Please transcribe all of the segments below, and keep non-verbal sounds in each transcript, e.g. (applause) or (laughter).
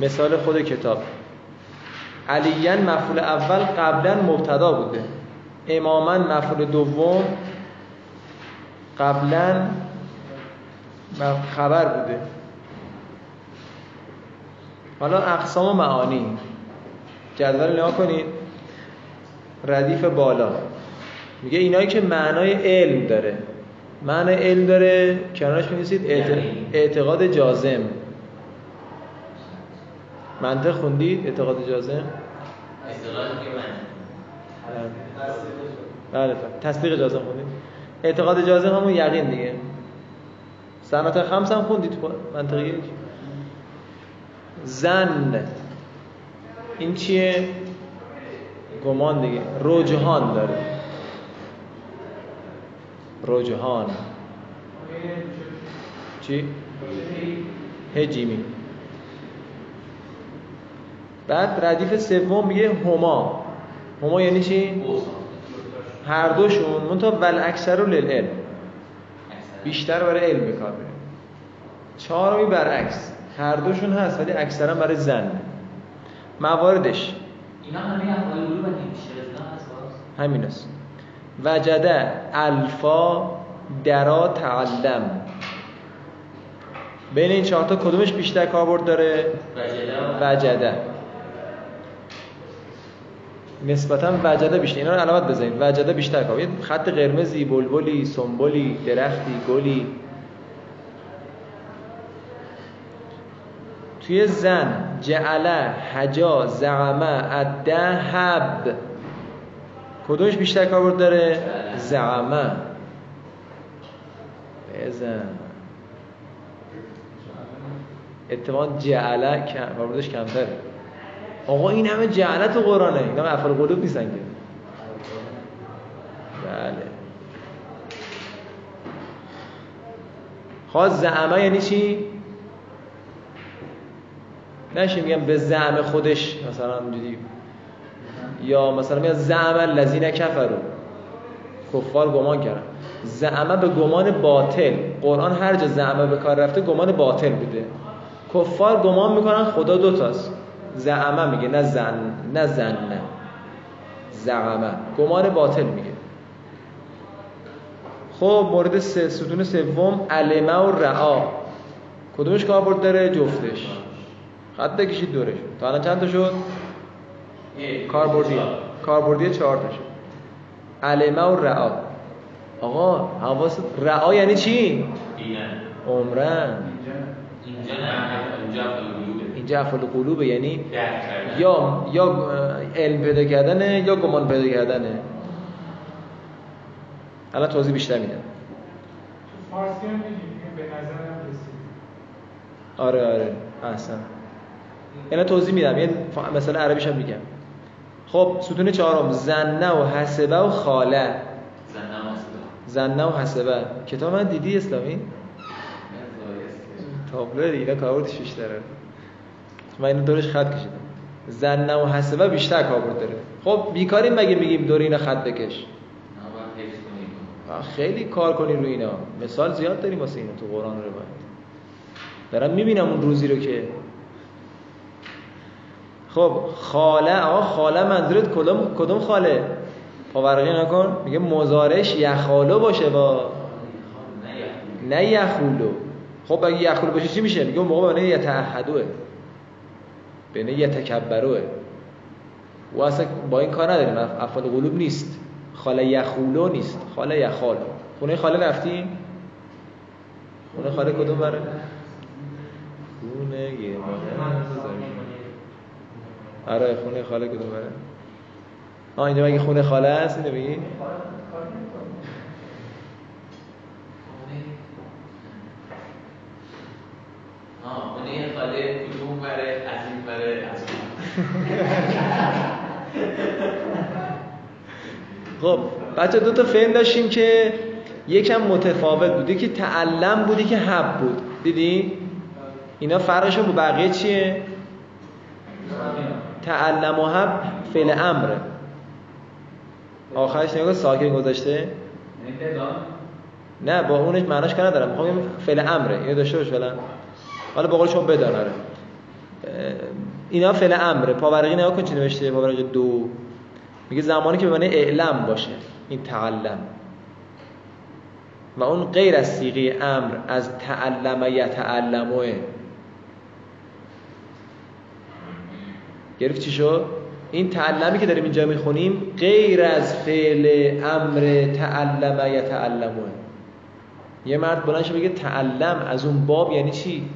مثال خود کتاب. علیین مفعول اول قبلا مبتدا بوده. اماما مفعول دوم قبلا خبر بوده. حالا اقسام و معانی. جدول نها کنید. ردیف بالا. میگه اینایی که معنای علم داره. معنای علم داره کنارش می‌نویسید یعنی؟ اعتقاد جازم. منطق خوندید اعتقاد جازم من. بله تصدیق جازم خوندید اعتقاد جازم همون یقین دیگه. سنت خمس هم خوندید منطق یک؟ زن. این چیه؟ گمان دیگه. رجحان داره. رجحان. چی؟ هجیمی. بعد ردیف سوم میگه هما. هما یعنی چی؟ هر دوشون. منتها ول اکثر رو للعلم. بیشتر برای علم به کار میره چهارمی برعکس. هر دوشون هست ولی اکثرا برای زن. مواردش. اینا همه همین است. وجده الفا درا تعلم. بین این چهارتا کدومش بیشتر کاربرد داره؟ وجده وجده نسبتا وجده بیشتر. اینا رو علامت بزنید. وجده بیشتر کار. خط قرمزی بلبلی سنبلی درختی گلی. توی زن جعله حجا زعمه عده حب کدومش بیشتر کاربرد داره؟ زعمه. بزن. اتفاقا جعله کاربردش کمتره. آقا این همه جعله تو قرآنه. این همه افعال قلوب نیستن که. بله. خواست زعمه یعنی چی؟ نشه میگم به زعم خودش مثلا اینجوری. یا مثلا میگن زعم الذین کفروا. کفار گمان کردن. زعمه به گمان باطل. قرآن هر جا زعمه به کار رفته گمان باطل بوده. کفار گمان می‌کنن خدا دوتاست زعمه میگه نه زن نه زن نه. زعمه. گمان باطل میگه. خب مورد سه ستون سوم علمه و رعا. کدومش کاربرد داره؟ جفتش. خط بکشید دورش تا الان چند تا شد؟ کاربردی کاربردی چهار. تا شد. علمه و رعا. آقا حواس رعا یعنی چی؟ عمرن. اینجا اینجا افعال قلوبه یعنی یا یا علم پیدا کردنه یا گمان پیدا کردنه. الان توضیح بیشتر میدم. فارسی هم به نظرم رسید. آره آره احسن اینا توضیح میدم یه مثلا عربیش هم میگم. خب ستون چهارم زنه و حسبه و خاله. زنه و حسبه. کتاب من دیدی اسلامی؟ تابلو دیگه کاربردش بیشتره. من اینو دورش خط کشیدم. زنه و حسبه بیشتر کاربرد داره. خب بیکاریم مگه میگیم دور اینا خط بکش؟ خیلی کار کنی رو اینا. مثال زیاد داریم واسه اینا تو قرآن رو باید. دارم می‌بینم اون روزی رو که خب خاله آقا خاله منظورت کدوم کدوم خاله؟ پاورقی نکن. میگه مزارش یخالو باشه با نه یخولو. خب اگه یخولو باشه چی میشه؟ میگه اون موقع بینه یتعهدوه. بینه یتکبروه و اصلا با این کار نداریم. اف- افعال قلوب نیست. خاله یخولو نیست. خاله یخالو. خونه خاله رفتیم؟ خونه خاله کدوم بره؟ خونه یه آره خونه خاله کدوم بره؟ آه اینجا مگه خونه خاله هست؟ اینو بگی آه یه خاله کدوم بره از این بره از خب بچه دو تا فعل داشتیم که یکم متفاوت بود. یکی تعلم بود که حب بود. دیدی؟ اینا فرقشون با بقیه چیه؟ تعلم و حب فعل امره. آخرش نگاه ساکن گذاشته؟ نه با اونش معناش که ندارم. می‌خوام فعل امره. اینو داشته باش فعلا. حالا با قول شما بدان آره. اینا فعل امره. پاورقی نگاه کن چی نوشته پاورقی دو. میگه زمانی که به معنی اعلم باشه. این تعلم. و اون غیر از سیغه امر از تعلم یتعلمه گرفت چی شد؟ این تعلمی که داریم اینجا می‌خونیم غیر از فعل امر تعلم یتعلمه یه مرد بلند بگه تعلم از اون باب یعنی چی؟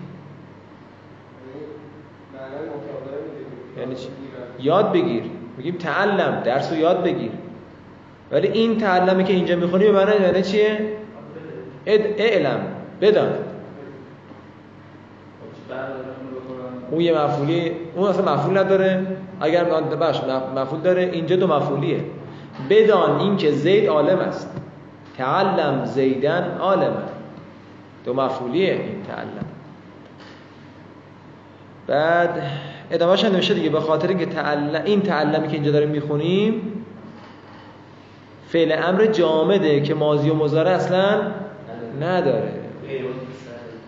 یعنی چی؟ یاد بگیر. میگیم تعلم درس رو یاد بگیر. ولی این تعلمی که اینجا می‌خونی به معنی یعنی چیه؟ اعلم بدان. اون یه مفعولی اون اصلا مفعول نداره. اگر باش مفعول داره. اینجا دو مفعولیه بدان اینکه زید عالم است. تعلم زیدن عالم دو مفعولیه این تعلم. بعد ادامهش نمیشه دیگه. به خاطر اینکه تعلم این تعلمی که اینجا داریم می‌خونیم فعل امر جامده که ماضی و مضارع اصلا نداره.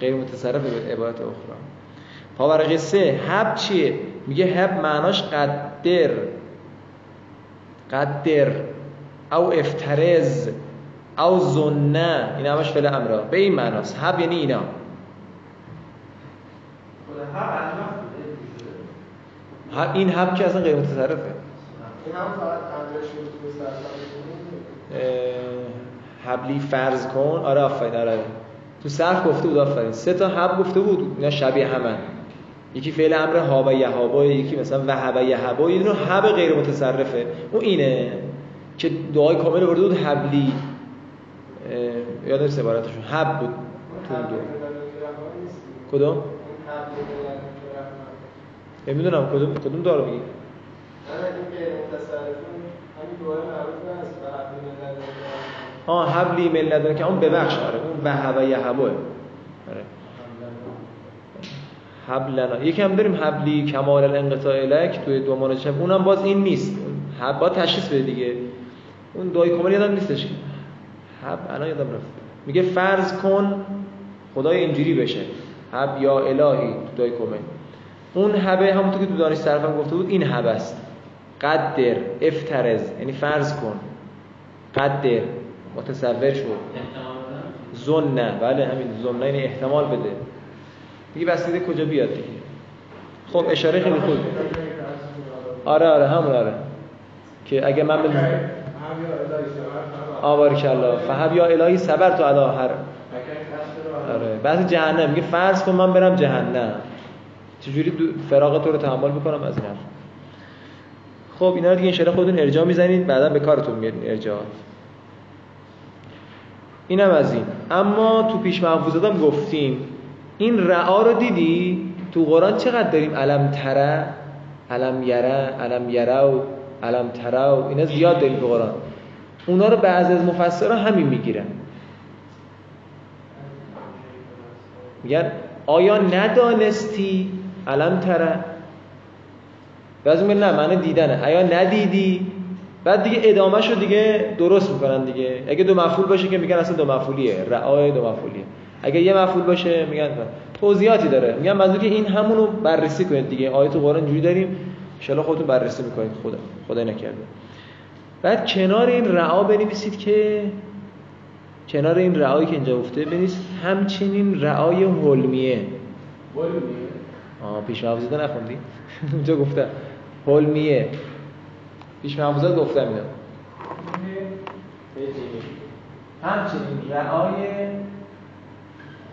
غیر متصرف به عبارت اخرى. پاورقی سه هب چیه؟ میگه هب معناش قدر. قدر. او افترز. او زنه این همش فعل امر به این معناست. هب یعنی اینا. این هب که اصلا غیر متصرفه. هم حبلی فرض کن. آره آفرین آره. تو صرف گفته بود آفرین. سه تا حب گفته بود. اینا شبیه همن. یکی فعل امر ها و یهابا یکی مثلا وهب یهابا. یه دونه حب غیر متصرفه. اون اینه که دعای کامل ورده بود حبلی. یاد نیست عبارتشون حب بود. تو دو. کدوم؟ نمی‌دونم کدوم کدوم دارو میگی؟ آه حبلی ملت که اون ببخش آره اون وهب یهبه آره. حبلنا. یکم بریم حبلی کمال الانقطاع الک توی دو منجم اونم باز این نیست. حبا تشخیص بده دیگه. اون دعای کامل یادم نیستش. حب الان یادم رفت. میگه فرض کن خدای اینجوری بشه. حب یا الهی دعای کامل اون حبه همونطور که تو دانش صرفم گفته بود این حب است. قدر افترز یعنی فرض کن. قدر متصور شد زنه بله همین زنه این احتمال بده. دیگه بسیده کجا بیاد دیگه؟ خب اشاره خیلی خوب آره آره همون آره. که اگه من به آبار کلا فهب یا الهی صبر تو علا هر آره. بعضی جهنم. میگه فرض کن من برم جهنم. چجوری فراغ تو رو تحمل بکنم از این حرف؟ خب اینا رو دیگه انشاءالله خودتون ارجاع می‌زنید بعدا به کارتون میاد ارجاعات اینم از این. اما تو پیش محفوظاتم گفتیم. این رعا رو دیدی؟ تو قرآن چقدر داریم علم تره علم یره علم یرو علم ترو اینا زیاد داریم تو قرآن. اونا رو بعضی از مفسرها همین می‌گیرن. میگن آیا ندانستی علم تره. بعضی میگن نه معنی دیدنه. آیا ندیدی بعد دیگه ادامه شو دیگه درست می‌کنن دیگه. اگه دو مفعول باشه که میگن اصلا دو مفعولیه. رعای دو مفعولیه. اگه یه مفعول باشه میگن توضیحاتی داره. میگن منظور که این همونو بررسی کنید دیگه. آیه تو قرآن جوری داریم. ان خودتون بررسی می‌کنید. خدا خدا نکرده. بعد کنار این رعا بنویسید که کنار این رعایی که اینجا گفته بنویسید همچنین رعای حلمیه؟ آه پیش محفوظه نخوندی؟ اونجا گفته. حلمیه پیش محفوظات گفتم اینا همچنین رعای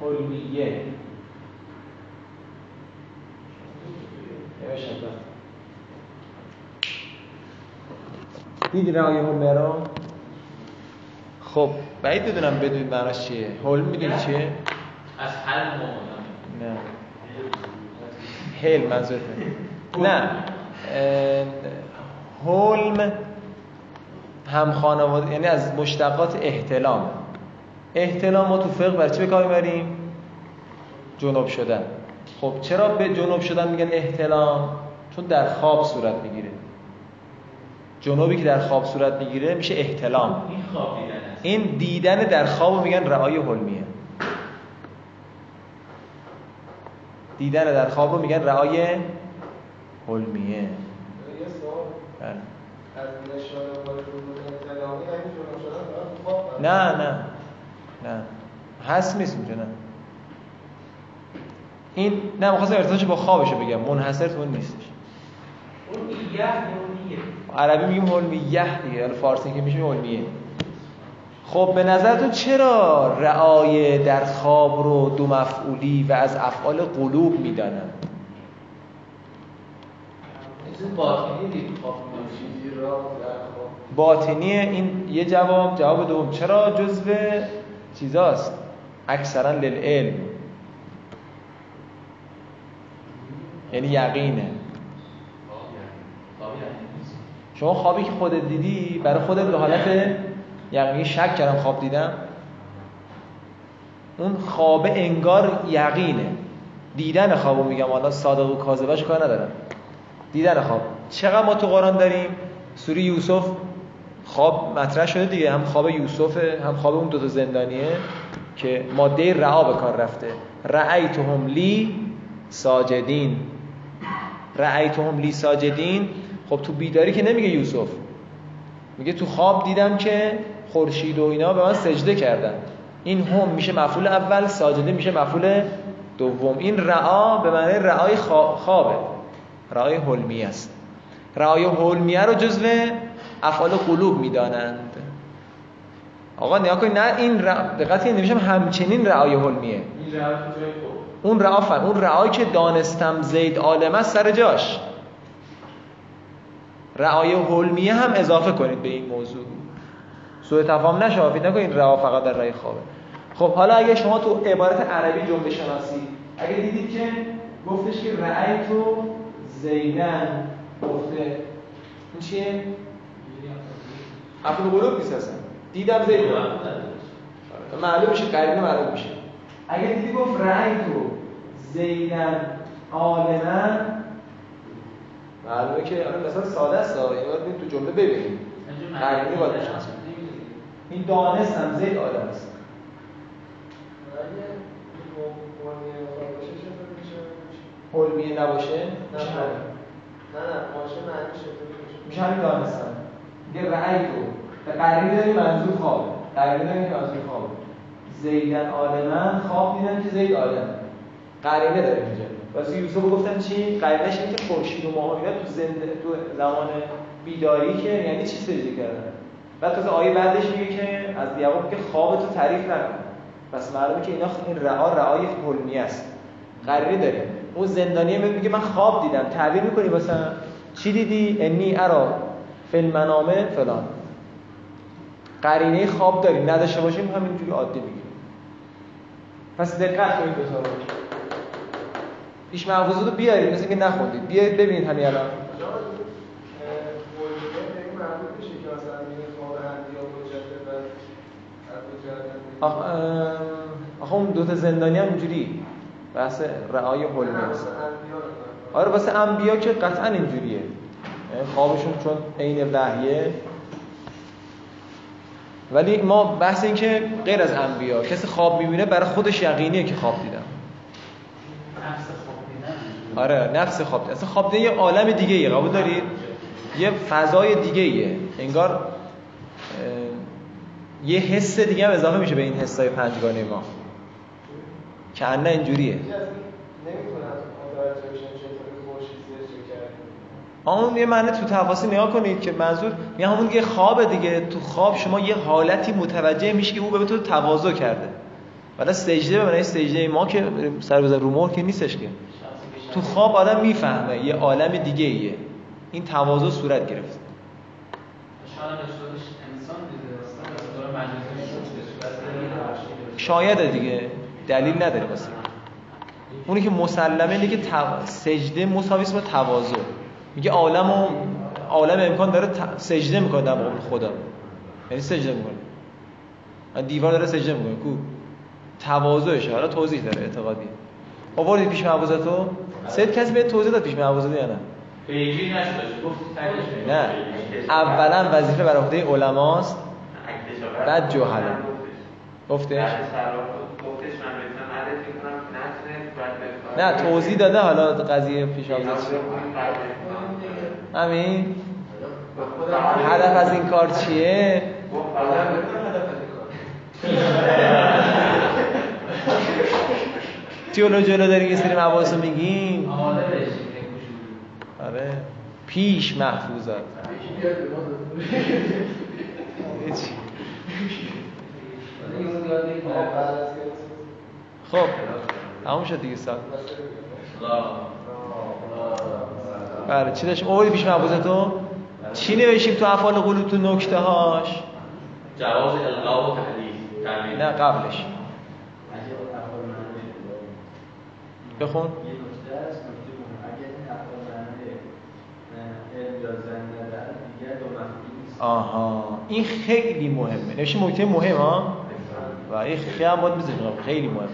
حلمیه دید رعای حلمیه رو؟ خب بعید بدونم بدونید معناش چیه. حلم می‌دونی چیه؟ از حلم نه. حلم منظورته نه. حلم هم خانواده یعنی از مشتقات احتلام. احتلام ما تو فقه برای چی به کار می‌بریم جنوب شدن. خب چرا به جنوب شدن میگن احتلام؟ چون در خواب صورت می‌گیره. جنوبی که در خواب صورت می‌گیره میشه احتلام. این خواب دیدن است. این دیدن در خواب میگن رعای حلمیه دیدن در خواب رو میگن رعای حلمیه. بله. یعنی نه؟ نه؟ نه هست نیست اینجا نه. این نه می‌خواستم ارتباطش با خوابشو بگم. منحصر تو اون نیستش. عربی میگیم حلمیه دیگه حالا فارسی که میشه حلمیه. خب به نظرتون چرا رعای در خواب رو دو مفعولی و از افعال قلوب می‌دانن چیز باطنی این یه جواب جواب دوم. چرا جزو چیزاست؟ اکثرا للعلم. یعنی یقینه. یعنی. شما خوابی که خودت دیدی برای خودت به حالت یقینی شک کردم خواب دیدم. اون خواب انگار یقینه. دیدن خوابو میگم حالا صادق و کاذبش کار ندارم. دیدن خواب. چقدر ما تو قرآن داریم؟ سوره یوسف خواب مطرح شده دیگه. هم خواب یوسفه هم خواب اون دوتا زندانیه که ماده رعا به کار رفته. رأیتهم لی ساجدین. رأیتهم لی ساجدین. خب تو بیداری که نمیگه یوسف. میگه تو خواب دیدم که خورشید و اینا به من سجده کردن. این هم میشه مفعول اول ساجده میشه مفعول دوم. این رعا به معنی رعای خوا- خوابه. رعای حلمیه است. رعای حلمیه رو جزو افعال قلوب می‌دانند. آقا نیا کنید نه این رع... دقت نمیشم همچنین رعای حلمیه. اون رعا فر... اون رعایی که دانستم زید عالم است سر جاش. رعای حلمیه هم اضافه کنید به این موضوع. سوء تفاهم نشه فکر نکنید رعا فقط در رأی خوابه. خب حالا اگه شما تو عبارت عربی جمله شناسی اگه دیدید که گفتش که رأی تو زیدن گفته. این چیه؟ افعال قلوب نیست اصلا. دیدم زید رو. معلوم میشه قرینه معلوم میشه. اگه دیدی گفت رأی تو زیدن عالما معلومه که مثلا ساده است آره این باید تو جمله ببینیم. قرینه باید این دانستم زید عالم است. حلمیه خواب میشه؟ نباشه؟ نه میشه نه. همین. نه باشه معنیش چطور میشه؟ همین دانستم میگه رأی تو به قرینه داری منظور خوابه قرینه داری منظور خوابه زیدن عالما خواب دیدن که زید عالم قرینه داره اینجا. واسه یوسف گفتن چی؟ قرینش اینه که خورشید و ماه تو زنده تو زمان بیداری که یعنی چی سجده کردن. بعد تازه آیه بعدش میگه که از یعقوب میگه خواب تو تعریف نکن. پس معلومه که اینا این رعا رعای حلمی است. قرینه داریم اون زندانی میگه من خواب دیدم. تعبیر می‌کنی واسه چی دیدی؟ انی ارا فی المنامه فلان. قرینه خواب داریم نداشته باشیم همینجوری عادی میگیم پس دقت کنید دو تا رو. پیش محفوظات رو بیارید. مثل که نخوندید. بیارید ببینید همین الان جا حلمیه به این مربوط میشه که مثلا میگه خواب اندیا حجته و از حجت آخ ام، آخه اون دوتا زندانی هم اینجوری بحث رعای است آره واسه انبیا که قطعا اینجوریه. خوابشون چون عین وحیه ولی ما بحث این که غیر از انبیا کسی خواب می‌بینه برای خودش یقینیه که خواب دیدم نفس خواب. آره نفس خواب دیدن. اصلا خواب دیدن یه عالم دیگه ایه قبول دارید یه فضای دیگه ایه انگار یه حس دیگه هم اضافه میشه به این حسای پنجگانه ما. که انه اینجوریه. اون یه معنی تو تفاصیل نگاه کنید که منظور یه همون یه خوابه دیگه تو خواب شما یه حالتی متوجه میشی که او به تو تواضع کرده. ولی سجده به معنی سجده ما که سر بزن رو مهر که نیستش که. تو خواب آدم می‌فهمه یه عالم دیگه ایه این تواضع صورت گرفت شاید هم اشتباهش انسان دیده اصلا از دور مجازی شد بس دلیل شاید دیگه دلیل نداره واسه. اونی که مسلمه اینه که تو- سجده مساوی است با تواضع. میگه عالم و عالم امکان داره ت- سجده می‌کنه در مقابل خدا. یعنی سجده می‌کنه. دیوار داره سجده می‌کنه. کو تواضعشه. حالا توضیح داره اعتقادی. آوردید پیش معوضتو سید کسی به توضیح داد پیش معوضتو یا نه؟ نه. اولا وظیفه بر عهده علماست. بعد گفتش؟ بعد به نه توضیح داده حالا قضیه پیش همین. هدف از این کار چیه؟ جلو جلو داریم یه سری مباحث رو میگیم. آره. پیش محفوظات. خب تموم شد دیگه سال بله چی داشتیم اولی پیش محفوظتو چی نوشیم تو افعال قلوب تو نکته هاش جواز القا و تحلیل تعلیل. نه قبلش. بخون. یه نکته است نکته مهم. اگر این افعال معنای علم یا زن ندارد دیگر دو مفهومی نیست آها. این خیلی مهمه. نوشیم نکته مهم ها؟ و این خیلی هم باید خیلی مهم.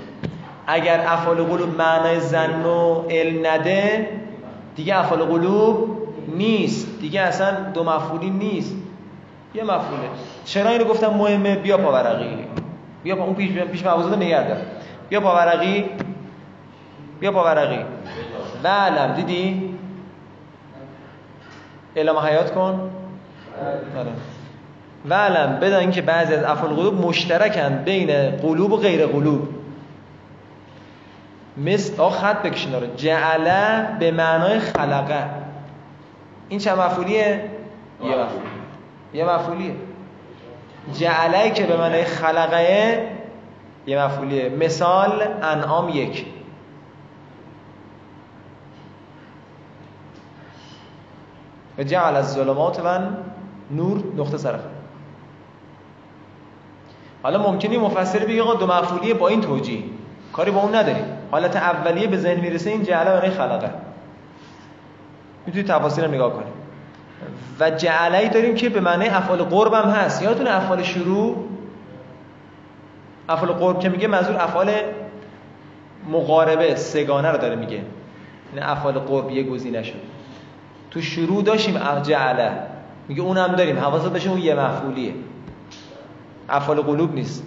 اگر افعال قلوب معنای زن و علم نده دیگه افعال قلوب نیست. دیگه اصلا دو مفعولی نیست. یه مفعوله چرا اینو گفتم مهمه؟ بیا پاورقی بیا پا. اون پیش پیش موضوع نگه بیا پاورقی بیا پاورقی بعلم دیدی؟ اعلام حیات کن. آره. وعلم بدان که بعضی از افعال قلوب مشترکن بین قلوب و غیر قلوب. مثل آه خط بکشین داره جعله به معنای خلقه. این چه مفعولیه؟ یه مفعول. یه مفعولیه. جعله که به معنای خلقه یه مفعولیه. مثال انعام یک. و جعل از ظلمات و نور نقطه صرفه حالا ممکنه مفسر بگه آقا دو مفعولیه با این توجیه. کاری با اون نداریم. حالت اولیه به ذهن می‌رسه این جعله معنی خلقه. می‌تونید تفاصیل رو نگاه کنیم و جعله داریم که به معنی افعال قرب هم هست. یادتونه افعال شروع؟ افعال قرب که میگه منظور افعال مقاربه سگانه رو داره میگه. این افعال قرب یه گزینه شد. تو شروع داشتیم جعله. میگه اونم داریم حواست باشه اون یه مفعولیه. افعال قلوب نیست.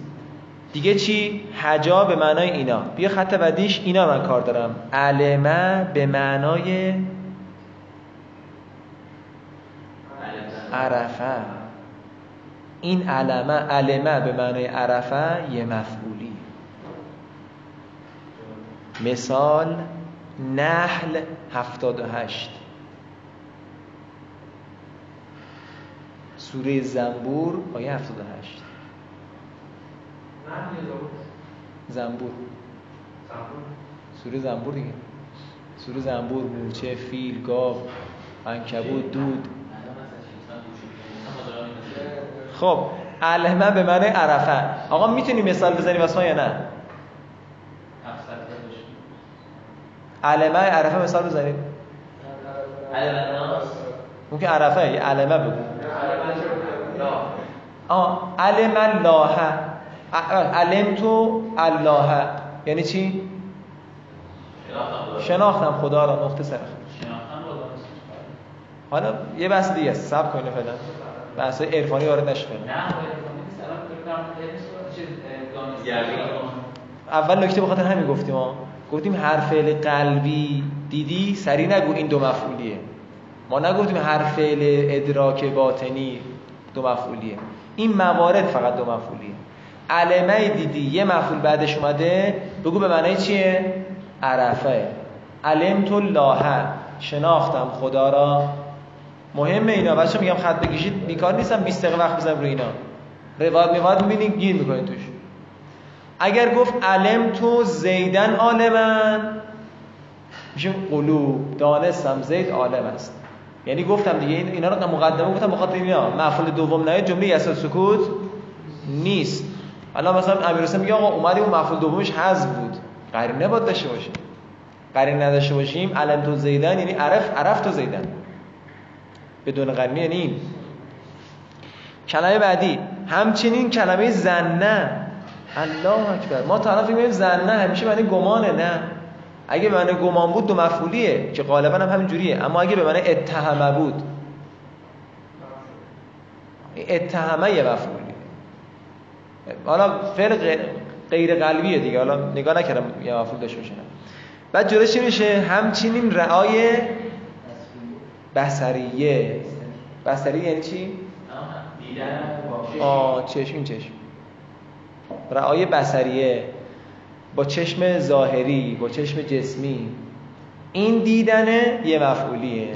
دیگه چی؟ حجا به معنای اینا. بیا خط بعدیش اینا من کار دارم. علمه به معنای عرفه. این علمه علمه به معنای عرفه یه مفعولی. مثال نحل هفتاد و هشت. سوره زنبور آیه 78 زنبور. سوره زنبور دیگه. سوره زنبور مورچه فیل گاو عنکبوت دود. خب علمه به معنی عرفه. آقا می‌تونی مثال بزنی واسه یا نه؟ علمه عرفه مثال بزنید ممکن عرفه یه علمه بگو. آه علم الله. علم تو الله. یعنی چی؟ شناختم. خدا را نقطه سرخ حالا یه بحث دیگه است سب کنید فعلا. بحث عرفانی وارد نشه اول نکته بخاطر همین گفتیم گفتیم هر فعل قلبی دیدی؟ سری نگو این دو مفعولیه. ما نگفتیم هر فعل ادراک باطنی دو مفعولیه. این موارد فقط دو مفعولیه. علمه دیدی یه مفعول بعدش اومده بگو به معنی چیه؟ عرفه. علمت الله شناختم خدا را. مهمه اینا بچه میگم خط بکشید بیکار نیستم 20 دقیقه وقت بزنم روی اینا. روایت میواد می‌بینید گیر می‌کنید توش. اگر گفت علم تو زیدن عالمن میشه قلوب دانستم زید عالم است. یعنی گفتم دیگه این اینا رو مقدمه گفتم بخاطر اینا مفعول دوم نه جمله یسا سکوت نیست. الان مثلا امیر حسین میگه آقا اومدیم اون مفعول دومش حذف بود. قرینه باید داشته باشیم. قرینه نداشته باشیم علم تو زیدن یعنی عرف عرف تو زیدن. بدون قرینه یعنی کلمه بعدی همچنین کلمه زنه. الله اکبر. ما طرف میگیم زنه همیشه معنی گمانه نه. اگه به معنی گمان بود دو مفعولیه که غالبا هم همین جوریه. اما اگه به معنی اتهمه بود اتهمه یه مفعولیه. حالا فعل غیر قلبیه دیگه. حالا نگاه نکردم یه مفعول داشته باشه. بعد جلوش چی میشه؟ همچنین رعای بصریه. بصریه یعنی چی؟ دیدن آه چشم این چشم. رعای بصریه. با چشم ظاهری با چشم جسمی. این دیدنه یه مفعولیه.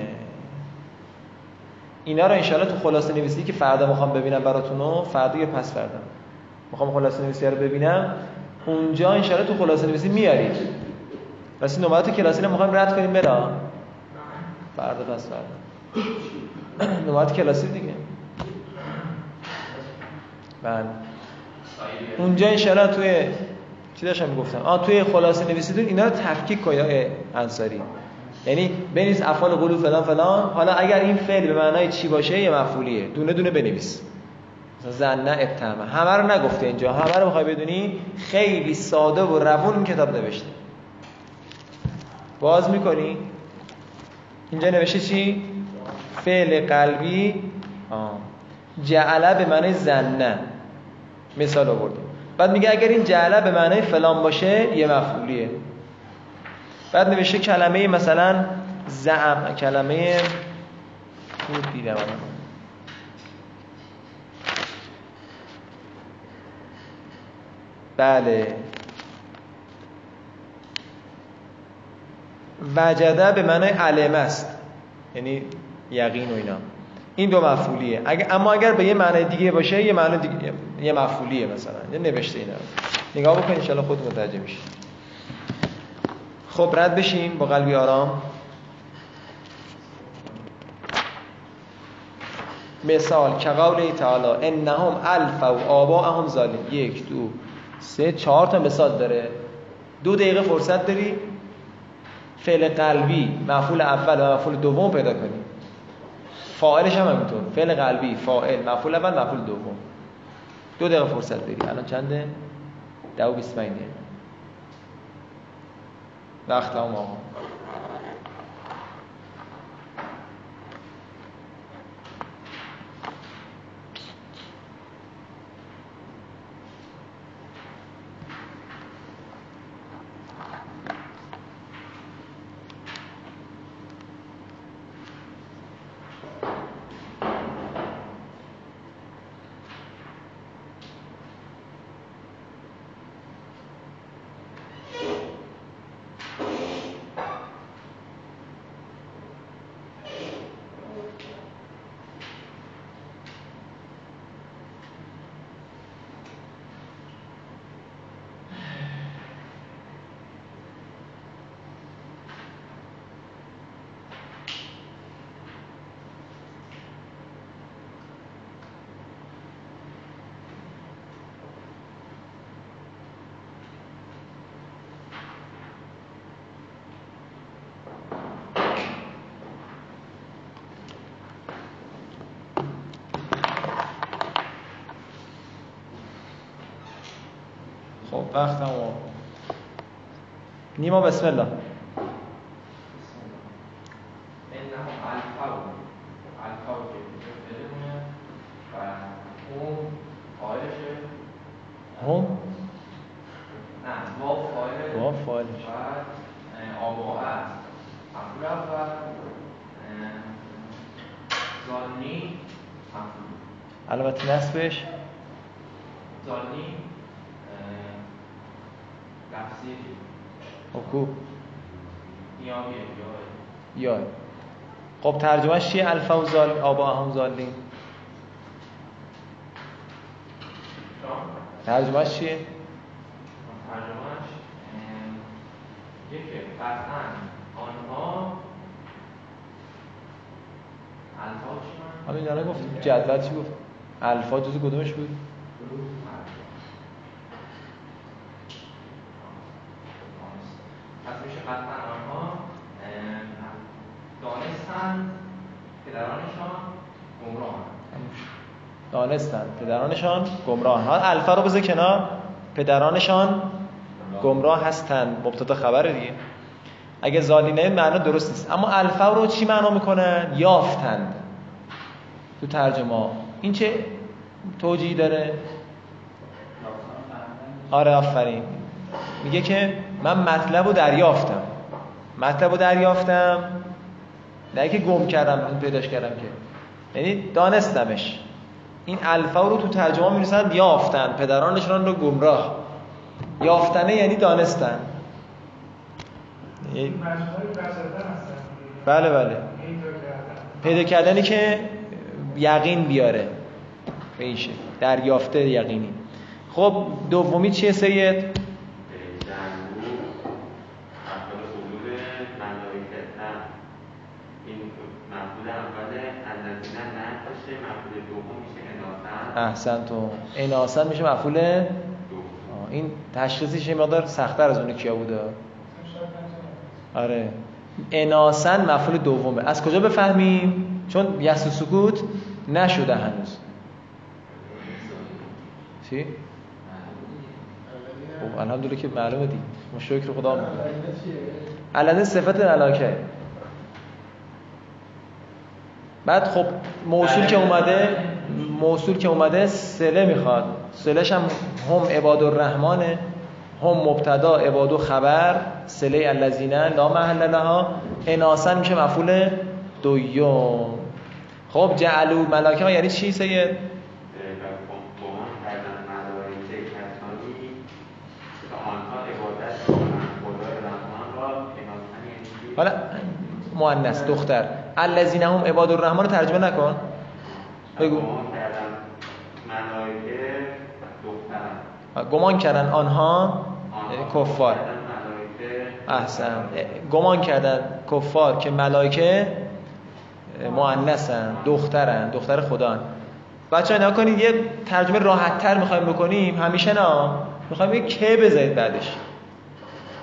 اینا رو انشالله تو خلاصه نویسی که فردا می‌خوام ببینم براتونو فردا یا پس فردا. می‌خوام خلاصه نویسی رو ببینم. اونجا انشالله تو خلاصه نویسی میارید. پس این نمرات کلاسی رو می‌خوایم رد کنیم برا فردا پس فردا. نمرات کلاسی دیگه. بله. اونجا انشالله توی چی داشتم می‌گفتم؟ آه توی خلاصه نویسیتون اینا رو تفکیک کنید انصاری. یعنی بنویس افعال قلوب فلان فلان. حالا اگر این فعل به معنای چی باشه یه مفعولیه. دونه دونه بنویس. مثلا زنه ابتهمه. همه رو نگفته اینجا. همه رو بخوای بدونی؟ خیلی ساده و روون کتاب نوشته. باز می‌کنی. اینجا نوشته چی؟ فعل قلبی. آه. جعله به معنای زنه مثال آورده بعد میگه اگر این جعله به معنای فلان باشه یه مفعولیه. بعد نوشته کلمه مثلا زعم کلمه خوب دیدم. بله. وجده به معنای علمه است. یعنی یقین و اینا. این دو مفعولیه. اگر اما اگر به یه معنی دیگه باشه یه معنی دیگه یه مفعولیه مثلا. یه نوشته اینا. نگاه بکن ان خود متوجه میشی. خب رد بشیم با قلبی آرام. مثال که قول تعالی انهم الف و آباءهم ظالم یک دو سه چهار تا مثال داره. دو دقیقه فرصت داری فعل قلبی مفعول اول و مفعول دوم پیدا کنی. فاعلش هم همینطور. فعل قلبی فاعل مفعول اول مفعول دوم. دو دقیقه فرصت داری الان چنده؟ دو و بیست دقیقه. وقت هم آقا خب وقت هم نیما بسم الله. هم نه واو فاعلش. بعد اه، آبا است مفعول اول مفعول البته نصبش ظانی اه، لفظی حکوب نیابیه یا یا خب ترجمهش چیه؟ الفا و زال آبا هم زالین ترجمهش چیه؟ ترجمهش یکی قطعا آنها الفا چی من؟ اینا رو گفتیم جدول چی گفت؟ الفا جزو کدومش بود پس میشه قطعا آنها اه، دانستند پدرانشان گمراهند دانستن. پدرانشان گمراه ها الفا رو بذار کنار. پدرانشان گمراه هستند. مبتدا خبره دیگه. اگه زالینه معنا درست نیست. اما الفا رو چی معنا می‌کنن؟ یافتند تو ترجمه این چه توجیهی داره؟ آره آفرین. میگه که من مطلب رو دریافتم. مطلب رو دریافتم. نه که گم کردم پیداش کردم که. یعنی دانستمش. این الفا رو تو ترجمه می یافتن پدرانشون رو گمراه. یافتنه یعنی دانستن. هستن بله بله. پیدا کردنی که یقین بیاره. به این شکل دریافته یقینی. خب دومی چیه سید؟ جنگو افعال حضور ملائکه نه این مفعول اول الذین نقشه مفعول دوم میشه اناثن احسن تو اناسن میشه مفعول این تشخیصش یه مقدار سختتر از اون کیا بوده. آره. اناسن مفعول دومه. از کجا بفهمیم؟ چون یس و سکوت نشده هنوز. چی؟ خب الحمدلله که معلومه دی ما شکر خدا علنه صفت ملاکه بعد خب موصول که اومده موصول که اومده سله می‌خواد. سلش هم هم عباد الرحمنه هم مبتدا عباد و خبر سله الذین لا محل لها. اناسن میشه مفعول دوم خب جعلو ملاکه ها یعنی چی سید؟ ملائکه؟ حالا مؤنث دختر. الذین هم عباد الرحمن رو ترجمه نکن. بگو. گمان کردن. آنها یعنی کفار. احسن. گمان کردن کفار که ملائکه مؤنثن دخترن دختر خدا بچه ها نگاه کنید یه ترجمه راحت تر می‌خوایم بکنیم. همیشه نه. می‌خوایم یه که بذارید بعدش.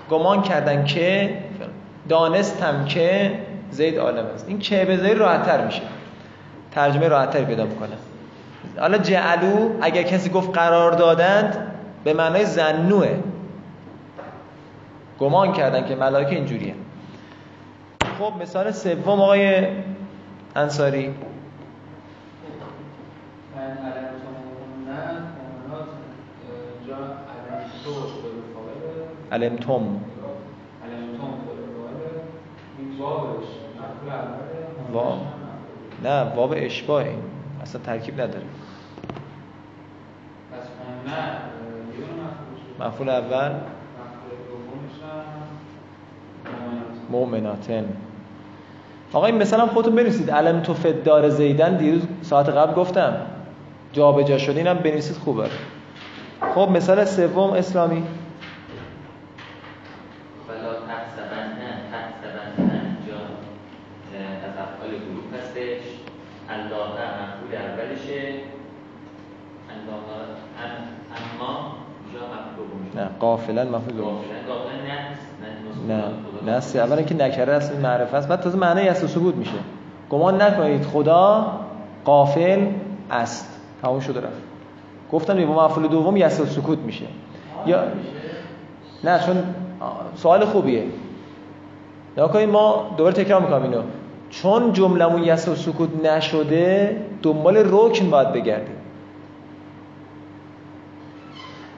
گمان کردن که دانستم که زید عالم است. این که بذارید راحت تر میشه. ترجمه راحت تری پیدا می‌کنه. حالا جعلو اگر کسی گفت قرار دادند به معنای زنوه. گمان کردن که ملائکه اینجوریه. خب مثال سوم آقای انصاری. من علمتم نه مؤمنات جا علمتو به فاعل علمتم علمتم به فاعل وا؟ نه واب اشباه این اصلا ترکیب نداره. پس مفعول اول؟ مؤمناتن. آقا این مثلا خودتون بنویسید. علم تو فدار زیدن. دیروز ساعت قبل گفتم. جابجا شده اینم بنویسید خوبه. خب مثال سوم اسلامی ولا تحسبن تحسبن اینجا اه، از افعال گروه هستش الله مفعول ام- اما نه قافلا مفعول دوم. نه. نه نه اولا که نکره است معرفه است. بعد تازه معنی و ثبوت میشه. گمان نکنید خدا قافل است. تمام شده رفت. گفتم یه مفعول دوم یس و سکوت میشه. یا نه چون سوال خوبیه. نگاه کنید ما دوباره تکرار می‌کنم اینو. چون جملمون یس و سکوت نشده دنبال رکن باید بگردیم.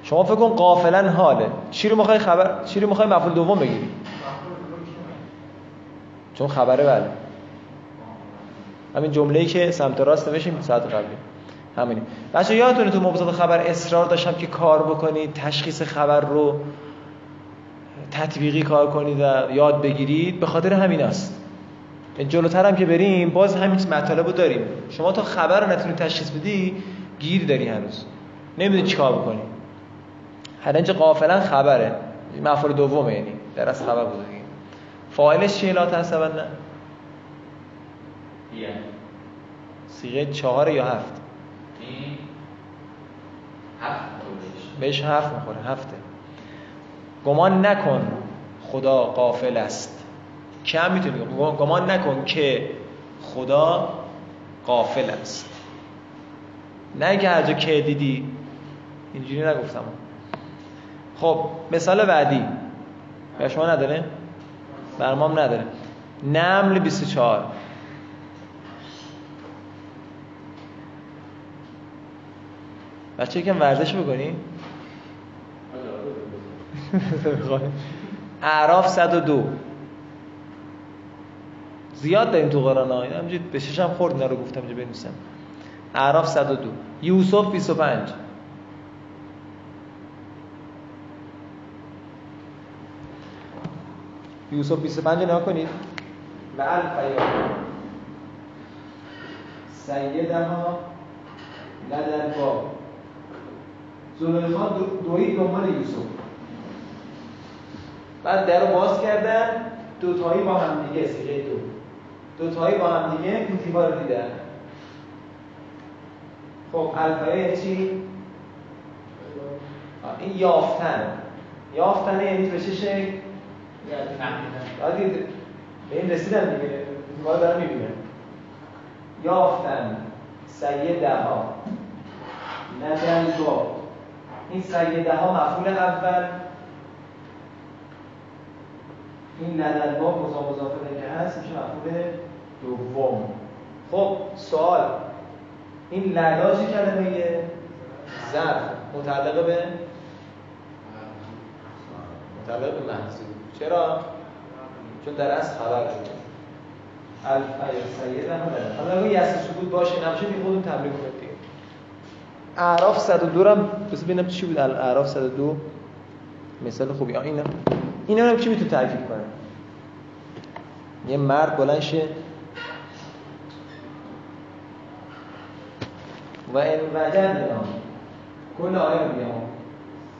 شما فکر کن قافلا حاله. چی رو می‌خوای خبر چی رو می‌خوای مفعول دوم بگیری؟ چون خبره بله. همین جمله‌ای که سمت راست نوشیم ساعت قبلی. همینه. بچه یادتونه تو مبتدا خبر اصرار داشتم که کار بکنید تشخیص خبر رو تطبیقی کار کنید و یاد بگیرید؟ به خاطر همین است. جلوتر هم که بریم باز همین مطالب رو داریم. شما تا خبر رو نتونی تشخیص بدی گیر داری هنوز. نمی‌دونی چیکار بکنی. هر اینجا قافلا خبره. مفعول دومه یعنی در از خبر بوده. دیگه فاعلش چیه لا تحسبن؟ نه. سیغه چهار یا هفت؟ هفت بهش هفت می‌خوره هفته. گمان نکن خدا قافل است. کم می‌تونی گمان نکن که خدا قافل است. نه که هر جا که دیدی اینجوری نگفتم. خب مثال بعدی. به شما نداره؟ برمام نداره. نمل 24 بچه یکم ورزش بکنی؟ (laughs) اعراف 102 زیاد داریم تو قرآن ها. همینجوری به ششم خورد اینا رو گفتم اینجا بنویسم. اعراف 102 یوسف 25 یوسف 25 نگاه کنید. و الفیا سیدها لدن با زلیخا دو- دوید دنبال یوسف. بعد در رو باز کردن. دوتایی با هم دیگه سیغه دو. دوتایی با هم دیگه این دیوار رو دیدن. خب الفیا یعنی چی؟ این یافتن. یافتن یعنی به چه شکل؟ به این رسیدن دیگه. دیوار دارن می‌بینن. یافتن. سیده ها ندن با این سیده ها مفعول اول. این ندن با مضاف مضاف الیه که هست میشه مفعول دوم. خب سوال. این چه کلمه ظرف. متعلق به؟ متعلق به محذوف چرا؟ چون در اصل خبر شده. هم داره حالا اگه یس سکوت باشه نباشه دیگه خودتون تمرین کنید دیگه. اعراف 102 رو هم بس ببینم چی بود اعراف 102 مثال خوبی. آ اینا اینا رو کی می‌تونه ترکیب کنه؟ یه مرد بلند شه. و ان وجدنا. کل آیه رو بیام.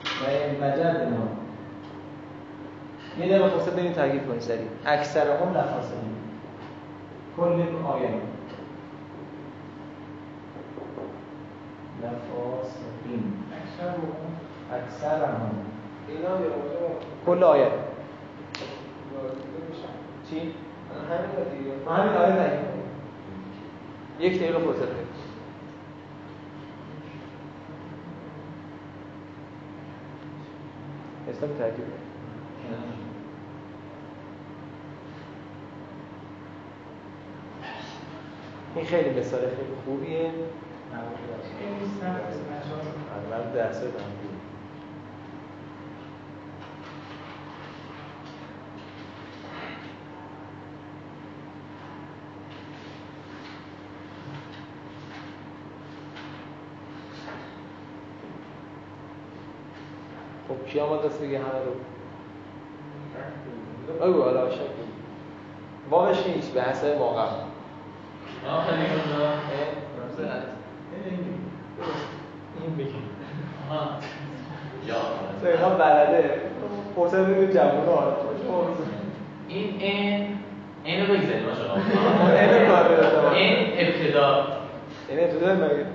و ان وجدنا. یه دقیقه فرصت بدین ترکیب کنید سریع. اکثر هم لفاظه کل آیه لفاظین اکثر موقع اکثر هم هم کل آیه. چی؟ همین آیه یک دقیقه فرصت بدید اسلام ترکیب کنید. این خیلی مثال خیلی خوبیه این نیستن از مجال اول درس دارم خب کی آمد دست بگه همه رو. بگو حالا شکل واقعش هیچ به حسب دیگه اونجا. این بگی آها. یا سیغا بلده. فرصت بگو جوان ها این این اینو بگذاریم شما اینو کار داره. این ابتدا. این ابتدا مگه؟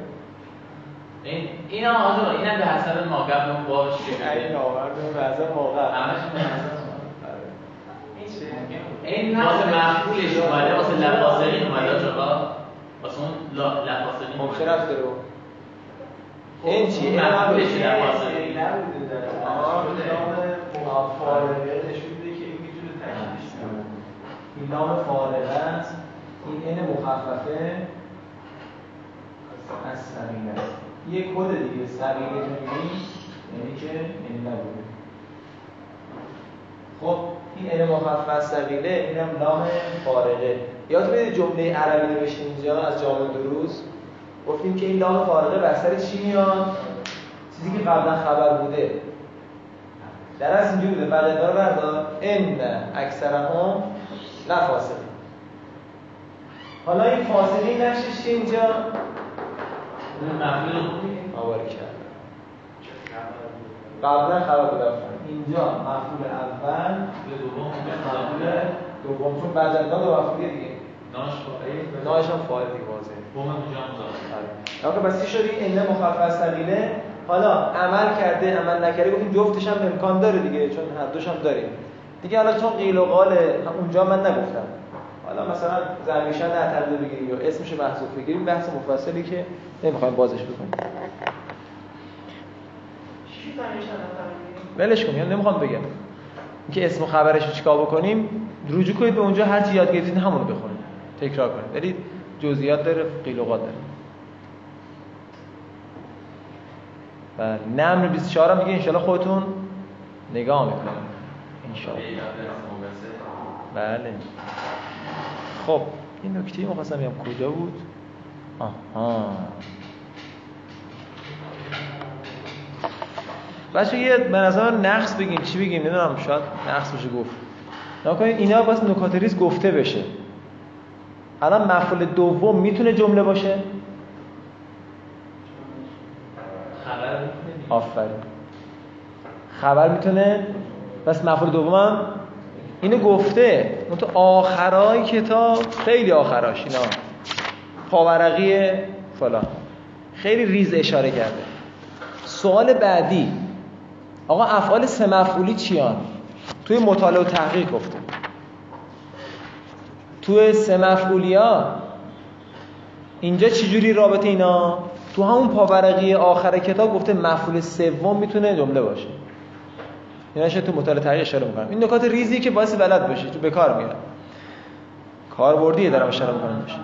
این اینا آجا اینم به حسب ما قبل اون بابش این نامرد به حسب موقع همشون به حسب این واسه مفعولش اومده واسه لفاظقین اومده. آجا واسه اون لا- لفاظقین خب اومده. رفته رو؟ این چی؟ این هم مفعولش بگی. لفاظقین نبوده در نام فارغه نشون میده که این می‌تونه تشکیلش کنه. این نام فارغه است. این این مخففه. از سقیله است یه کد دیگه که میگی یعنی که این نبوده خب این این مخفف سقیله اینم نام فارغه. یاد بدید جمله عربی نوشتیم اینجا از جامع دروز گفتیم که این لام فارغه بر چی میاد؟ چیزی که قبلا خبر بوده. در از اینجوری بوده. بعد رو بردار. ان لا فاصله حالا این فاصله نقشش اینجا؟ آواری کرد قبلا خبر بوده آفرین. اینجا مفعول اول به دوم مفعول دوم. چون بعد از دو مفعولیه دیگه. ناش فاعل. ناش هم فاعل دیگه واضحه. بوم اونجا هم مضاف آره. بس چی شدی این مخفف از ثقیله حالا عمل کرده عمل نکرده گفتیم جفتش هم امکان داره دیگه چون هر دوش هم داریم. دیگه حالا چون قیل و قال اونجا من نگفتم. حالا مثلا زرمیشن نه ترده بگیریم یا اسمش محذوف بگیریم بحث مفصلی که نمی‌خوایم بازش بکنیم؟ ولش کن یعنی نمی‌خوام بگم. اینکه اسم و خبرش رو چیکار بکنیم رجوع کنید به اونجا هر چی یاد گرفتین همونو بخونید. تکرار کنید. ولی جزئیات داره قیل و داره و نمر 24 هم دیگه انشالله خودتون نگاه می‌کنید. انشالله. بله. خب این نکته می‌خواستم بگم. کجا بود؟ آها. بچه یه به نظر نقص بگیم. چی بگیم؟ نمی‌دونم شاید نقص بشه گفت. نکنید اینا باید نکات ریز گفته بشه. الان مفعول دوم می‌تونه جمله باشه؟ خبر. آفرین. خبر می‌تونه؟ بس مفعول دومم اینو گفته. اون تو آخرای کتاب. خیلی آخراش. اینا. پاورقی فلان. خیلی ریز اشاره کرده. سوال بعدی. آقا افعال سه چیان؟ توی مطالعه و تحقیق گفته. توی سه مفعولی ها اینجا چجوری رابطه اینا؟ تو همون پاورقی آخر کتاب گفته مفعول سوم می‌تونه جمله باشه. اینا شاید تو مطالعه تحقیق اشاره می‌کنم این نکات ریزی که باعث بلد باشی تو به کار میاد کاربردیه دارم اشاره می‌کنم بشه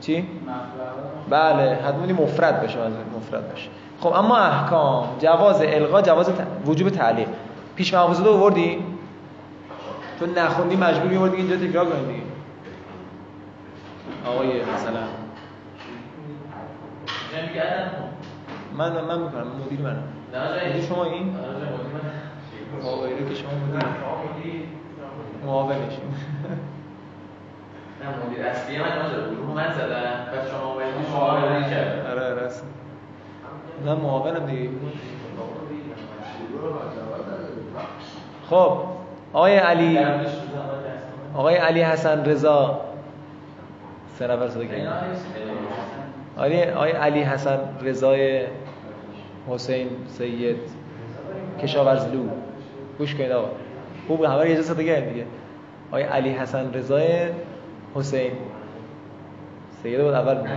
چی؟ بله حتما مفرد بشه منظور مفرد باشه خب اما احکام جواز الغا جواز ت... وجوب تعلیق. پیش محفوظه رو آوردی؟ تو نخوندی مجبور میوردی اینجا تکرار کنی دیگه. آقای مثلا من من می‌کنم من مدیر منم. مدیر شما این؟ آقایی رو که شما مدیر معاونش نه مدیر اصلی من نشده گروه من زدم بعد شما شما آمدی کرد آره آره اصلا. من معاونم دیگه. خب آقای علی. آقای علی حسن رضا. سه نفر صدا کردن. آقای آقای علی حسن رضای حسین سید کشاورزلو. گوش کنید آقا. خوب همه یه جا کردن دیگه. آقای علی حسن رضای حسین. سید بود اول بود.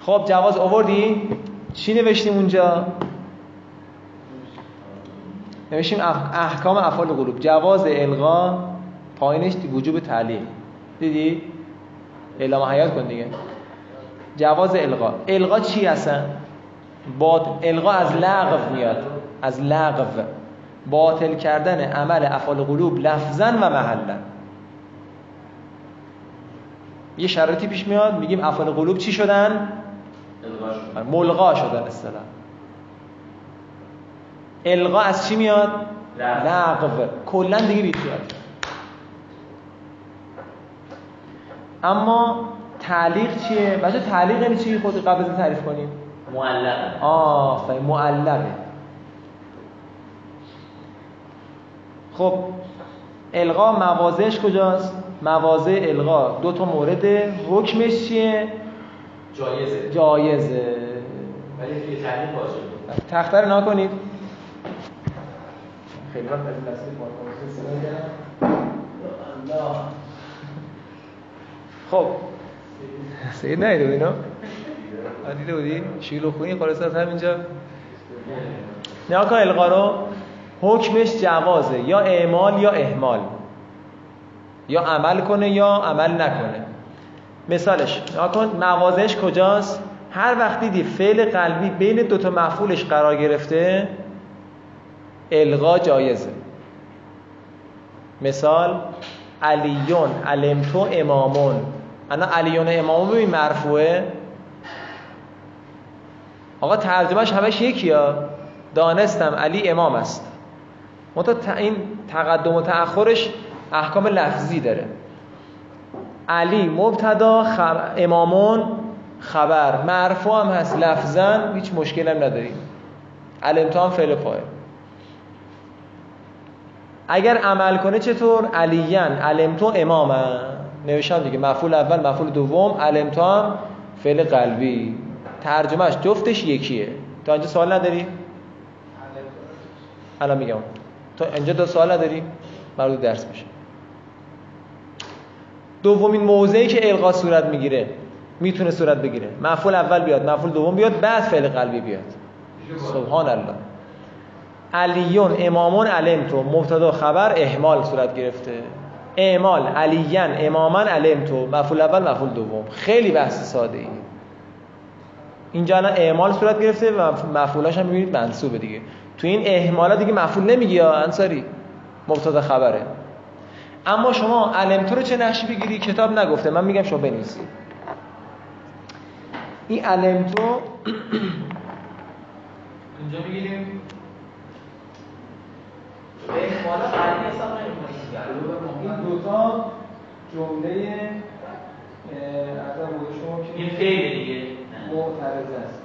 خب جواز آوردی؟ چی نوشتیم اونجا؟ نوشتیم اح- احکام افعال قلوب. جواز الغا پایینش وجوب تعلیق دیدی؟ اعلام حیات کن دیگه. جواز الغا. الغا چی هستن با الغا از لغو میاد. از لغو. باطل کردن عمل افعال قلوب لفظا و محلا. یه شرایطی پیش میاد میگیم افعال قلوب چی شدن؟ شد. ملغا شدن اصطلاح. الغا از چی میاد؟ لغو. کلا دیگه بیخیال اما تعلیق چیه؟ بچه تعلیق یعنی چی؟ خود قبل تعریف کنیم معلق آفرین معلقه. خب الغا موازش کجاست؟ موازه الغا دو تا مورده حکمش چیه؟ جایزه. جایزه. ولی توی تعلیق باشه تخته رو نها کنید خیلی وقت از این دسته. خب. سید نیده بود اینا دیده بودی؟ شیلو خونی خلاص از همینجا. نها کن القا رو حکمش جوازه یا اعمال یا اهمال یا عمل کنه یا عمل نکنه. مثالش نها کن موازش کجاست؟ هر وقت دیدی فعل قلبی بین دو تا مفعولش قرار گرفته الغا جایزه. مثال علیون علمتو امامون. انا علیون امامون ببین مرفوعه. آقا ترجمهش همش یکی ها دانستم علی امام است. منتها این تقدم و تأخرش احکام لفظی داره. علی مبتدا خب... امامون خبر. مرفوع هم هست لفظا هیچ مشکل هم نداریم. هم فعل فاعل اگر عمل کنه چطور؟ علیان. علمتو امامن نوشتم دیگه. مفعول اول مفعول دوم. علمتو هم فعل قلبی. ترجمهش جفتش یکیه. تا اینجا سوال نداری؟ الان میگم. تا اینجا دو سوال نداری؟ مربوط درس میشه. دومین موضعی که القا صورت می‌گیره می‌تونه صورت بگیره. مفعول اول بیاد مفعول دوم بیاد بعد فعل قلبی بیاد. سبحان الله علیون امامون علمتو مبتدا خبر اهمال صورت گرفته. اعمال علیان امامان علمتو مفعول اول مفعول دوم. خیلی بحث ساده ای اینجا الان اعمال صورت گرفته و مفعولاش هم می‌بینید منصوبه دیگه. تو این اهمالا دیگه مفعول نمیگی یا انصاری؟ مبتدا خبره. اما شما علمتو رو چه نقشی بگیری؟ کتاب نگفته. من میگم شما بنویسی این علمتو (clears throat) اینجا می‌گیریم. این دوتا جمله از شما که این فعل دیگه. معترض است.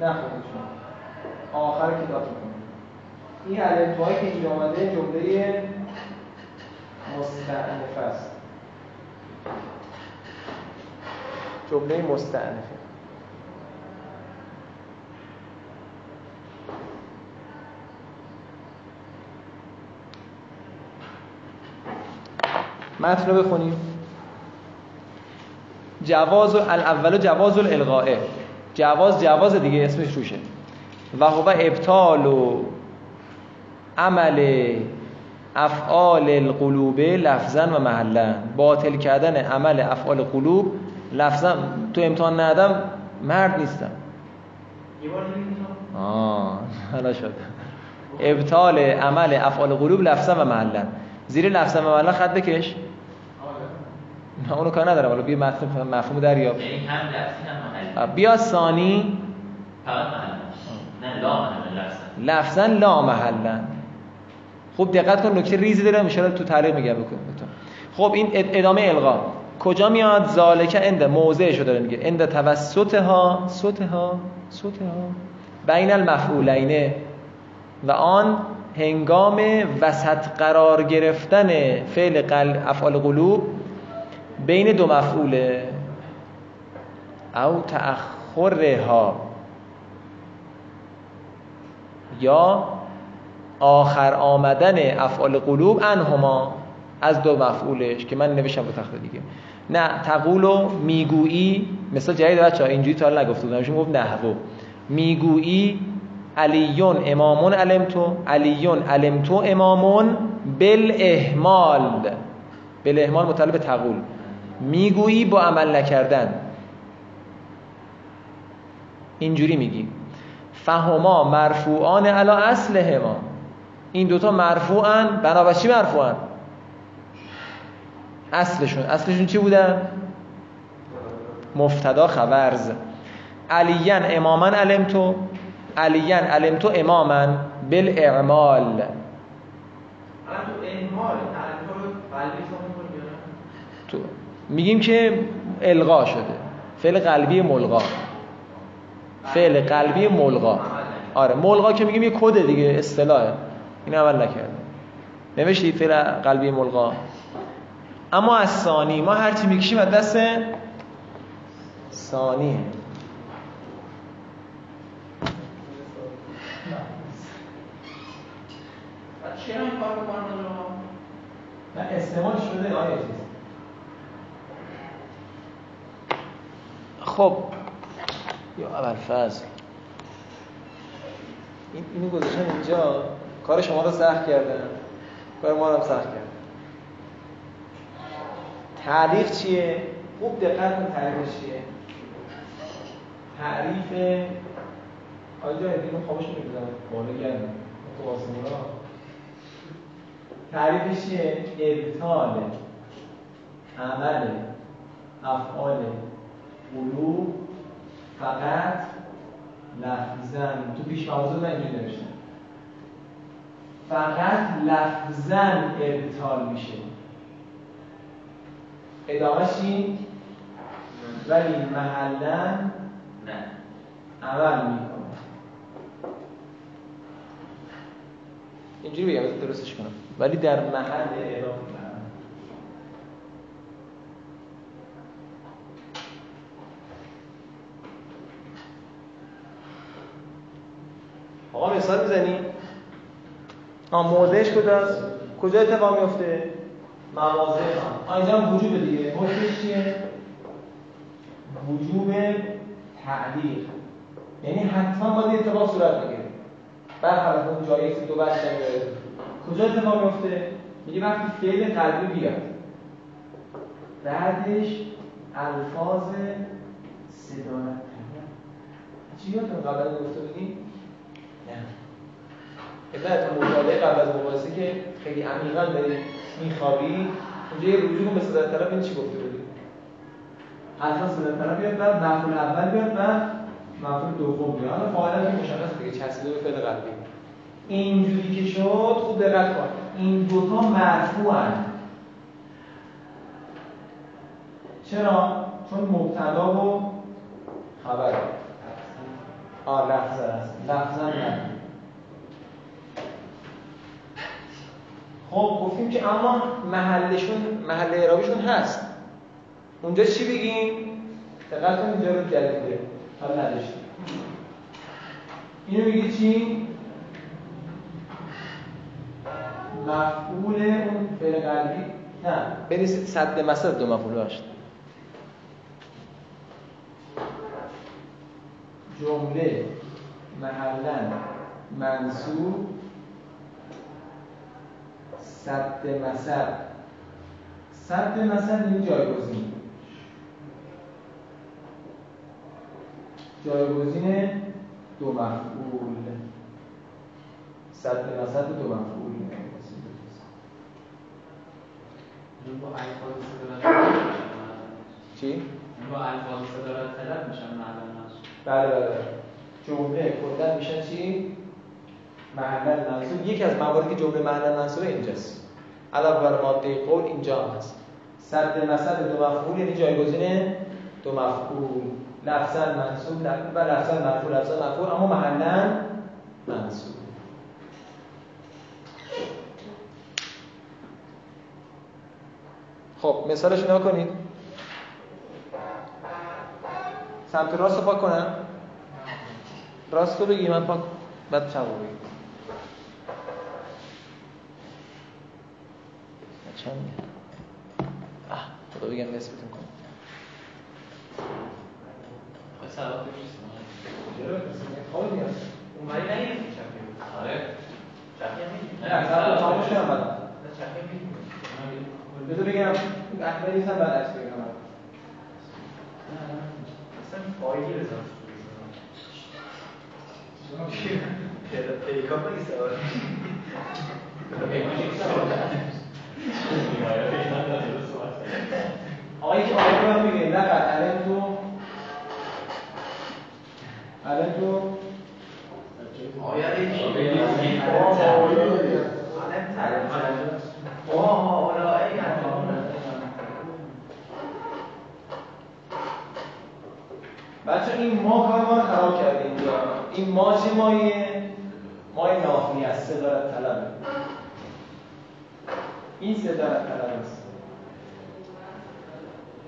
نه خود شما آخر کتاب می‌کنم این علمتوهایی که اینجا آمده جمله مستعنف است. جمله مستعنفه متن رو بخونیم. جواز الاول جواز الالغاء. جواز جواز دیگه اسمش روشه. و هو ابطال و عمل افعال القلوب لفظا و محلا. باطل کردن عمل افعال قلوب لفظا تو امتحان ندم مرد نیستم. آه حالا شد. ابطال عمل افعال قلوب لفظا و محلا. زیر لفظا و محلا خط بکش. اونو کار ندارم حالا بیا مفهوم مفهوم دریاب. یعنی بیا ثانی. لفظا. لا محلا خوب دقت کن نکته ریزی داره ان تو تعلیق میگم بکن خب این اد- ادامه القا. کجا میاد؟ ذالکه اند موضعش رو داره میگه. اند توسطها صوتها بین المفعولین. و آن هنگام وسط قرار گرفتن فعل قل... افعال قلوب. بین دو مفعوله. او تأخرها. یا آخر آمدن افعال قلوب انهما از دو مفعولش که من نوشتم به تخت دیگه. نه تقول و می‌گویی مثل جدید بچه اینجوری تا نگفته بودم ایشون گفت نحوه می‌گویی علیون امامون علمتو علیون علمتو امامون بالاهمال بالاهمال مطلب تقول. می‌گویی با عمل نکردن. اینجوری میگی. فهما مرفوعان علا اصلهما. این دوتا مرفوعن بنابر چی مرفوعن؟ اصلشون. اصلشون چی بودن؟ مفتدا خبرز. علیان اماما علمتو. علیان علمتو اماما بالاعمال. الان تو میگیم که القا شده. فعل قلبی ملغا. فعل قلبی ملغا. آره ملغا که میگیم یه کد دیگه اصطلاحه. این عمل نکرده نوشتی فعل قلبی ملغا؟ اما از ثانی. ما هرچی می‌کشیم از دست ثانیه چرا این کار؟ نه استعمال شده آیه چیز خب. یا اول فضل. این اینو گذاشتن اینجا. کار شما رو سخت کردن کار ما رو سخت کردن تعریف چیه؟ خوب دقت کن تعریفش چیه؟ تعریف آجا اینو خاموش می‌گذارم بالا گرم تو آسمونا تعریفش چیه؟ ابطال عمل افعال قلوب فقط لفظن تو پیش موضوع من اینجوری نوشتم فقط لفظن ابطال میشه. ادامه؟ ولی محلا نه. عمل می‌کنه. اینجوری بگم درستش کنم. ولی در محل اعراب عمل. آقا مثال می‌زنی؟ آه موضعش کجاست؟ کجا اتفاق میفته؟ مواضع هم وجوب دیگه حکمش چیه؟ وجوب تعلیق یعنی حتما باید اتفاق صورت بگیره برخلاف اون جایی که دو بچه کجا اتفاق میفته؟ میگه وقتی فعل قلبی بیاد بعدش الفاظ صدارت چی یادتون قبل گفته بودیم؟ علت مطالعه قبل از مقایسه که خیلی عمیقا داریم میخوابی اونجا یه رجوع به صدر طرف این چی گفته بودی حتما صدر طرف بیاد بعد مفعول اول بیاد بعد مفعول دوم بیاد. حالا که مشخص دیگه. چسبیده به فعل قلبی اینجوری که شد خوب دقت کن. این دوتا مرفوعن. چرا؟ چون مبتدا و خبر لفظه هست لفظا نه. خب گفتیم که اما محلشون محل اعرابشون هست. اونجا چی بگیم؟ دقت کن اینجا رو جدیده حال نداشتیم. اینو میگی چی؟ مفعول اون فعل قلبی؟ نه. بنویسید صد مثل دو مفعول داشت جمله محلا منصوب صد مثل. صد مثل این جایگزین. جایگزین دو مفعول. صد مثل دو مفعول. چی؟ با الفاظ صدارت طلب میشن معلوم بله بله جمله کلا میشن چی؟ محل منصوب. یکی از مواردی که جمله محل منصوب اینجاست. علاوه بر ماده قول اینجا هست. صد مثل دو مفعول یعنی جایگزین دو مفعول. لفظا منصوب و لفظا مرفوع لفظا مفعول اما محلا منصوب. خب مثالش نگاه کنید. سمت راست رو پاک کنم. راست رو بگی من پاک بعد چپ رو بگی. چند آه خدا بگم نسبتون کنم هم هم بذار بگم احمدی نیستم بعد. عکس بگم. اصلا فایلی بزن آقایی که آقای رو میگه. نه الان تو الان تو بچه این ما کار ما رو خراب کرده اینجا این ما چه مایه؟ مای نافی است صدارت طلبه این صدارت طلب است.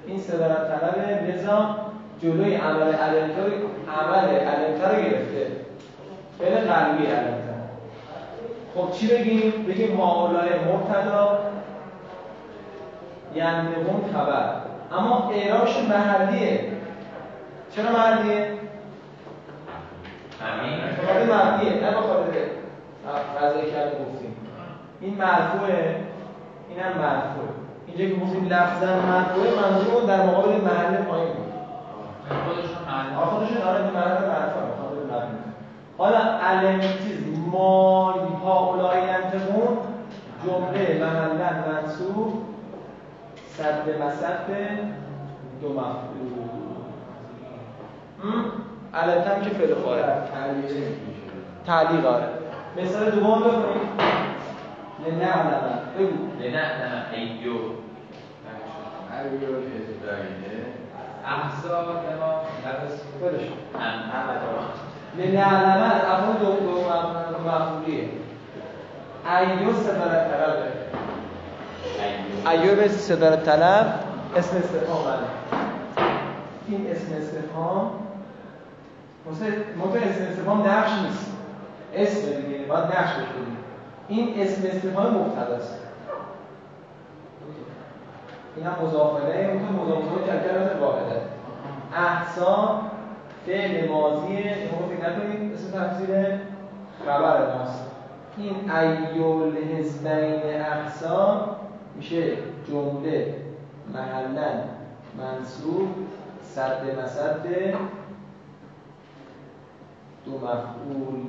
این صدارت طلبه لذا جلوی عمل علمتا رو عمل علمتا رو گرفته. فعل قلبی علمتا خب چی بگیم؟ بگیم معاملای مرتدا ینبغون خبر. اما اعرابش محلیه چرا محلیه؟ بخاطر مبنیه نه بخاطر غذای کرده گفتیم. این مرفوعه اینم مرفوعه. اینجا که گفتیم لفظا مرفوعه منظور در مقابل محل پایین بود. خودشون معلوم آه، خودشون آره محل مرفوعه مبنی حالا علم چیز ما هاولای ینتقون جمله محلا منصوب صد مسد دو مفعول. علتم که فعل فاعل تعلیق آره. مثال دوم بکنیم لنعلم بگو. نه نه ایو احزاب ما خودش. هم لنعلم از افعال دو دو مفعولیه ایو صدارت طلبه ایو به صدارت طلب. اسم استفهام بله. این اسم استفهام مثل اسم استفهام نقش نیست. اسم دیگه باید نقش بکنیم این اسم استفهام مبتداست این هم مضافله اون تو مضافله کلمه واحده. احسا فعل ماضی شما فکر نکنید اسم تفسیر خبر ماست. این ایول حزبین احسا میشه جمله محلا منصوب صد مسد دو مفعول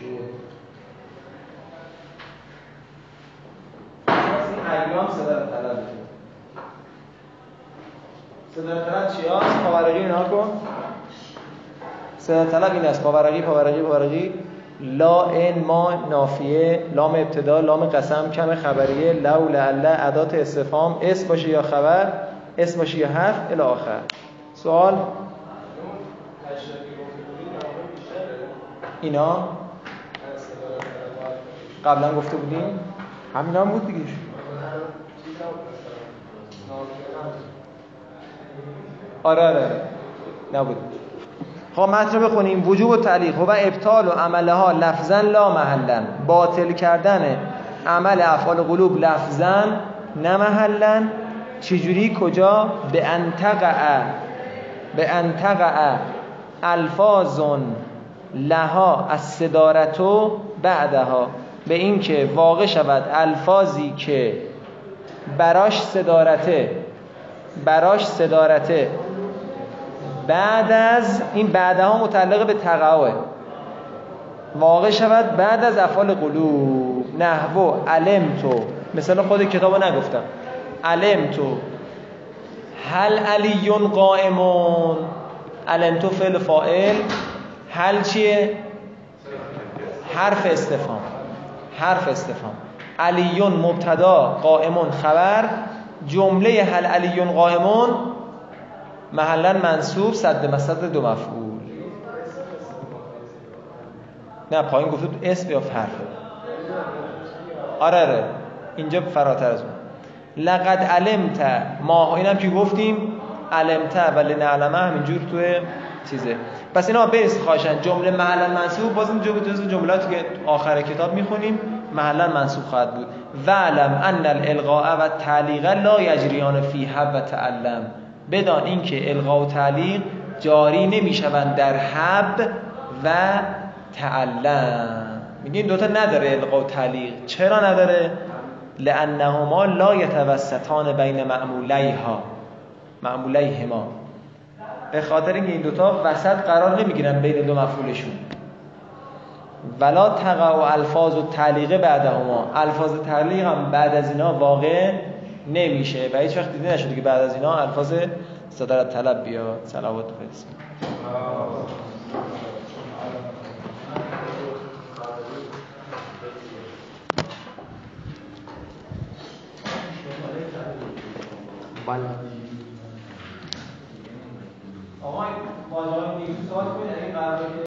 شد. ایام صدارت طلب صدارت طلب چی هست؟ پاورقی اینا کن. صدارت طلب این است. پاورقی پاورقی پاورقی. لا ان ما نافیه. لام ابتدا لام قسم کم خبریه. لو لعله ادات استفهام. اسم باشه یا خبر اسم باشه یا حرف الی آخر. سوال؟ اینا قبلا گفته بودیم؟ همین هم بود دیگه. آره آره آره. نبود. خب متن رو بخونیم. وجوب و تعلیق. و ابطال و عمله ها لفظا لا محلا. باطل کردن عمل افعال قلوب لفظا نه چجوری؟ کجا؟ به انتقع به انتقع الفاظون لها از صدارتو بعدها به اینکه واقع شود الفاظی که براش صدارته براش صدارته. بعد از این بعدها متعلق به تقعه واقع شود بعد از افعال قلوب نحو علم تو. مثلا خود کتابو نگفتم. علم تو. هل علیون قائمون؟ علم تو فعل فائل هل چیه؟ حرف استفهام. حرف استفهام. علیون مبتدا قائمون خبر جمله هل علیون قائمون محلا منصوب صد مسد دو مفعول. نه پایین گفته اسم یا حرف. آره آره. اینجا فراتر از اون. لقد علمت. ما اینم که گفتیم علمت ولی نعلمه همینجور توی چیزه. پس اینا برس خواهشن. جمله محلا منصوب باز این جزو جملاتی که آخر کتاب می‌خونیم محلا منصوب خواهد بود. وعلم ان الالقاء و تعلیق لا یجریان فی حب و تعلم بدان اینکه القا و تعلیق جاری نمی‌شوند در حب و تعلم. میگه دوتا نداره القا و تعلیق. چرا نداره؟ لانهما لا یتوسطان بین معمولیها معمولیهما به خاطر اینکه این دوتا وسط قرار نمی‌گیرن بین دو مفعولشون. ولا تقع و الفاظ و تعلیقه بعدهما الفاظ تعلیق هم بعد از اینا واقع نمیشه و هیچ وقت دیده نشده که بعد از اینا الفاظ صدارت طلب بیاد صلوات بفرستیم بله. آقا این ماجرا رو سوال کنید این قراره